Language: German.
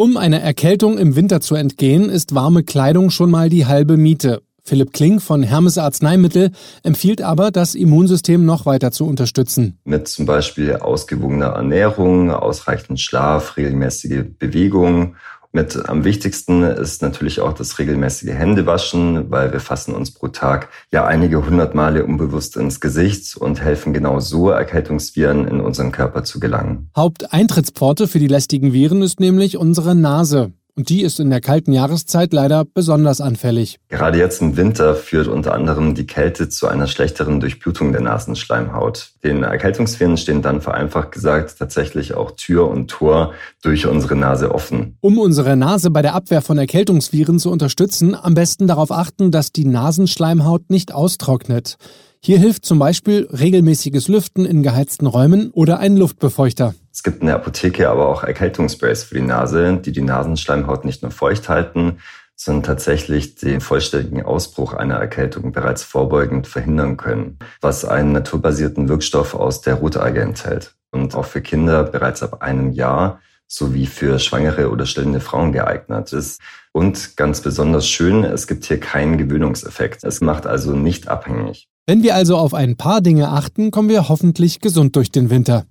Um einer Erkältung im Winter zu entgehen, ist warme Kleidung schon mal die halbe Miete. Philipp Kling von Hermes Arzneimittel empfiehlt aber, das Immunsystem noch weiter zu unterstützen. Mit zum Beispiel ausgewogener Ernährung, ausreichend Schlaf, regelmäßige Bewegung mit am wichtigsten ist natürlich auch das regelmäßige Händewaschen, weil wir fassen uns pro Tag ja einige hundert Male unbewusst ins Gesicht und helfen genau so, Erkältungsviren in unseren Körper zu gelangen. Haupteintrittspforte für die lästigen Viren ist nämlich unsere Nase. Und die ist in der kalten Jahreszeit leider besonders anfällig. Gerade jetzt im Winter führt unter anderem die Kälte zu einer schlechteren Durchblutung der Nasenschleimhaut. Den Erkältungsviren stehen dann vereinfacht gesagt tatsächlich auch Tür und Tor durch unsere Nase offen. Um unsere Nase bei der Abwehr von Erkältungsviren zu unterstützen, am besten darauf achten, dass die Nasenschleimhaut nicht austrocknet. Hier hilft zum Beispiel regelmäßiges Lüften in geheizten Räumen oder ein Luftbefeuchter. Es gibt in der Apotheke aber auch Erkältungssprays für die Nase, die die Nasenschleimhaut nicht nur feucht halten, sondern tatsächlich den vollständigen Ausbruch einer Erkältung bereits vorbeugend verhindern können, was einen naturbasierten Wirkstoff aus der Rotalge enthält und auch für Kinder bereits ab einem Jahr sowie für schwangere oder stillende Frauen geeignet ist. Und ganz besonders schön, es gibt hier keinen Gewöhnungseffekt. Es macht also nicht abhängig. Wenn wir also auf ein paar Dinge achten, kommen wir hoffentlich gesund durch den Winter.